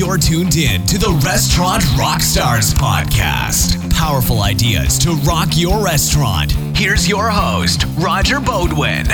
You're tuned in to the Restaurant Rockstars podcast. Powerful ideas to rock your restaurant. Here's your host, Roger Beaudoin.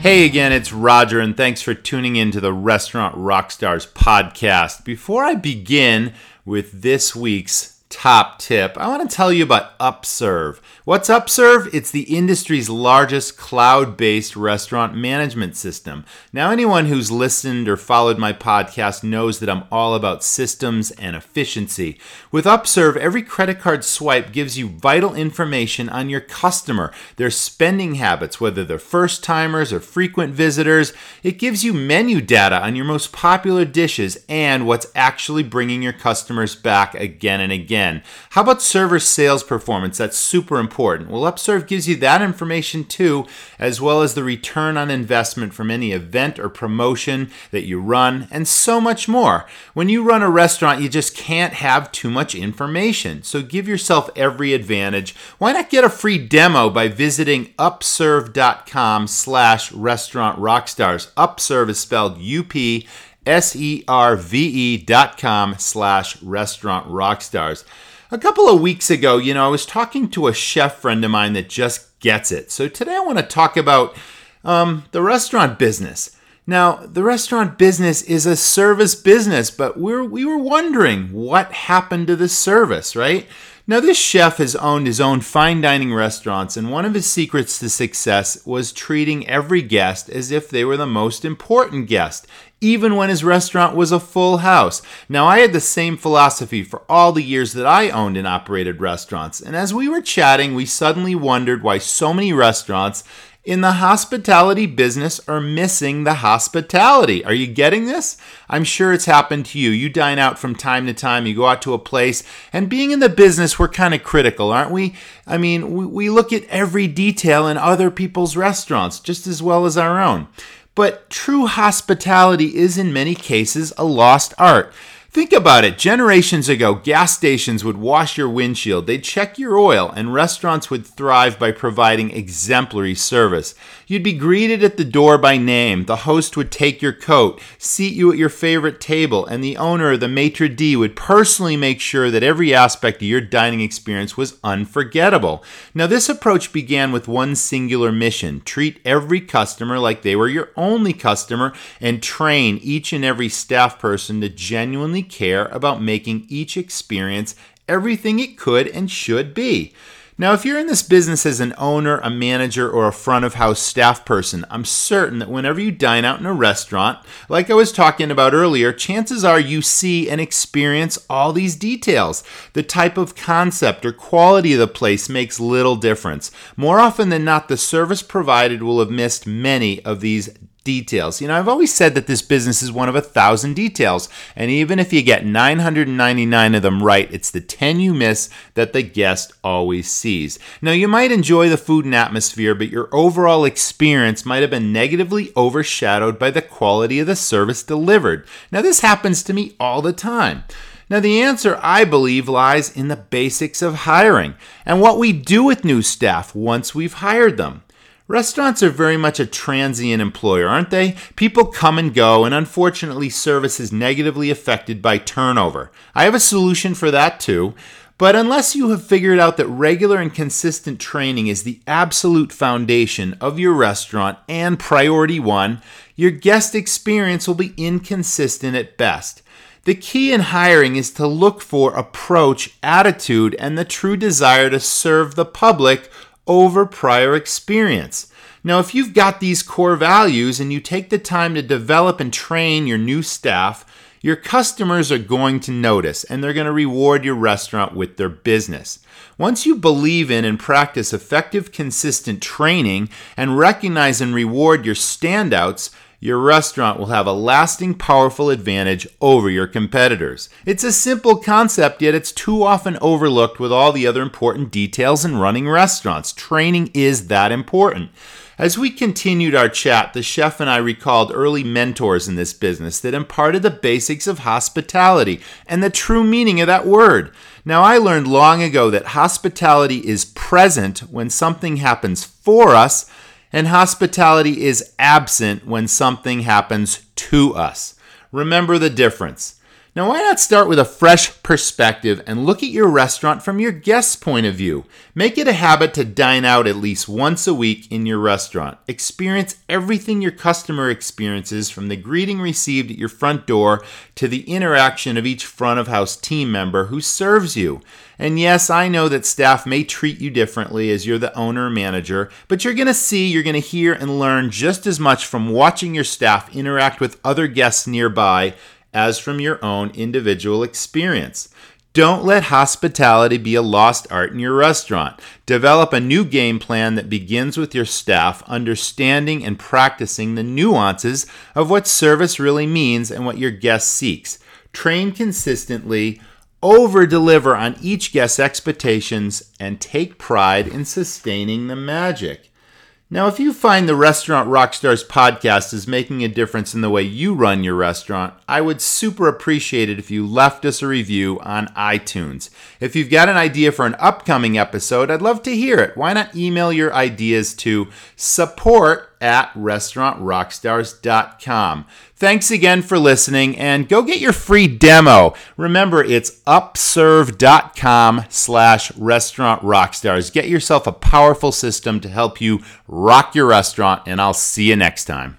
Hey again, it's Roger, and thanks for tuning in to the Restaurant Rockstars podcast. Before I begin with this week's top tip, I want to tell you about Upserve. What's Upserve? It's the industry's largest cloud based restaurant management system. Now, anyone who's listened or followed my podcast knows that I'm all about systems and efficiency. With Upserve, every credit card swipe gives you vital information on your customer, their spending habits, whether they're first timers or frequent visitors. It gives you menu data on your most popular dishes and what's actually bringing your customers back again and again again. How about server sales performance? That's super important. Well, Upserve gives you that information too, as well as the return on investment from any event or promotion that you run, and so much more. When you run a restaurant, you just can't have too much information. So give yourself every advantage. Why not get a free demo by visiting upserve.com slash restaurant rockstars? Upserve is spelled U-P S-E-R-V-E dot com slash restaurant rockstars. A couple of weeks ago, you know, I was talking to a chef friend of mine that just gets it. So today I want to talk about um, the restaurant business. Now, the restaurant business is a service business, but we're, we were wondering what happened to the service, right? Now, this chef has owned his own fine dining restaurants, and one of his secrets to success was treating every guest as if they were the most important guest, even when his restaurant was a full house. Now, I had the same philosophy for all the years that I owned and operated restaurants, and as we were chatting, we suddenly wondered why so many restaurants in the hospitality business are missing the hospitality. Are you getting this? I'm sure it's happened to you. You dine out from time to time, you go out to a place, and being in the business, we're kind of critical, aren't we? I mean, we, we look at every detail in other people's restaurants just as well as our own. But true hospitality is in many cases a lost art. Think about it. Generations ago, gas stations would wash your windshield, they'd check your oil, and restaurants would thrive by providing exemplary service. You'd be greeted at the door by name, the host would take your coat, seat you at your favorite table, and the owner the maitre d' would personally make sure that every aspect of your dining experience was unforgettable. Now, this approach began with one singular mission treat every customer like they were your only customer, and train each and every staff person to genuinely care about making each experience everything it could and should be. Now, if you're in this business as an owner, a manager, or a front of house staff person, I'm certain that whenever you dine out in a restaurant, like I was talking about earlier, chances are you see and experience all these details. The type of concept or quality of the place makes little difference. More often than not, the service provided will have missed many of these details. You know, I've always said that this business is one of a thousand details, and even if you get 999 of them right, it's the 10 you miss that the guest always sees. Now, you might enjoy the food and atmosphere, but your overall experience might have been negatively overshadowed by the quality of the service delivered. Now, this happens to me all the time. Now, the answer, I believe, lies in the basics of hiring and what we do with new staff once we've hired them. Restaurants are very much a transient employer, aren't they? People come and go, and unfortunately, service is negatively affected by turnover. I have a solution for that too. But unless you have figured out that regular and consistent training is the absolute foundation of your restaurant and priority one, your guest experience will be inconsistent at best. The key in hiring is to look for approach, attitude, and the true desire to serve the public over prior experience. Now, if you've got these core values and you take the time to develop and train your new staff, your customers are going to notice and they're going to reward your restaurant with their business. Once you believe in and practice effective, consistent training and recognize and reward your standouts, your restaurant will have a lasting, powerful advantage over your competitors. It's a simple concept, yet it's too often overlooked with all the other important details in running restaurants. Training is that important. As we continued our chat, the chef and I recalled early mentors in this business that imparted the basics of hospitality and the true meaning of that word. Now, I learned long ago that hospitality is present when something happens for us And hospitality is absent when something happens to us. Remember the difference. Now, why not start with a fresh perspective and look at your restaurant from your guest's point of view? Make it a habit to dine out at least once a week in your restaurant. Experience everything your customer experiences from the greeting received at your front door to the interaction of each front of house team member who serves you. And yes, I know that staff may treat you differently as you're the owner or manager, but you're going to see, you're going to hear, and learn just as much from watching your staff interact with other guests nearby as from your own individual experience. Don't let hospitality be a lost art in your restaurant. Develop a new game plan that begins with your staff understanding and practicing the nuances of what service really means and what your guest seeks. Train consistently, over deliver on each guest's expectations, and take pride in sustaining the magic. Now, if you find the Restaurant Rockstars podcast is making a difference in the way you run your restaurant, I would super appreciate it if you left us a review on iTunes. If you've got an idea for an upcoming episode, I'd love to hear it. Why not email your ideas to support at restaurantrockstars.com. Thanks again for listening and go get your free demo. Remember, it's upserve.com slash restaurant rockstars. Get yourself a powerful system to help you rock your restaurant, and I'll see you next time.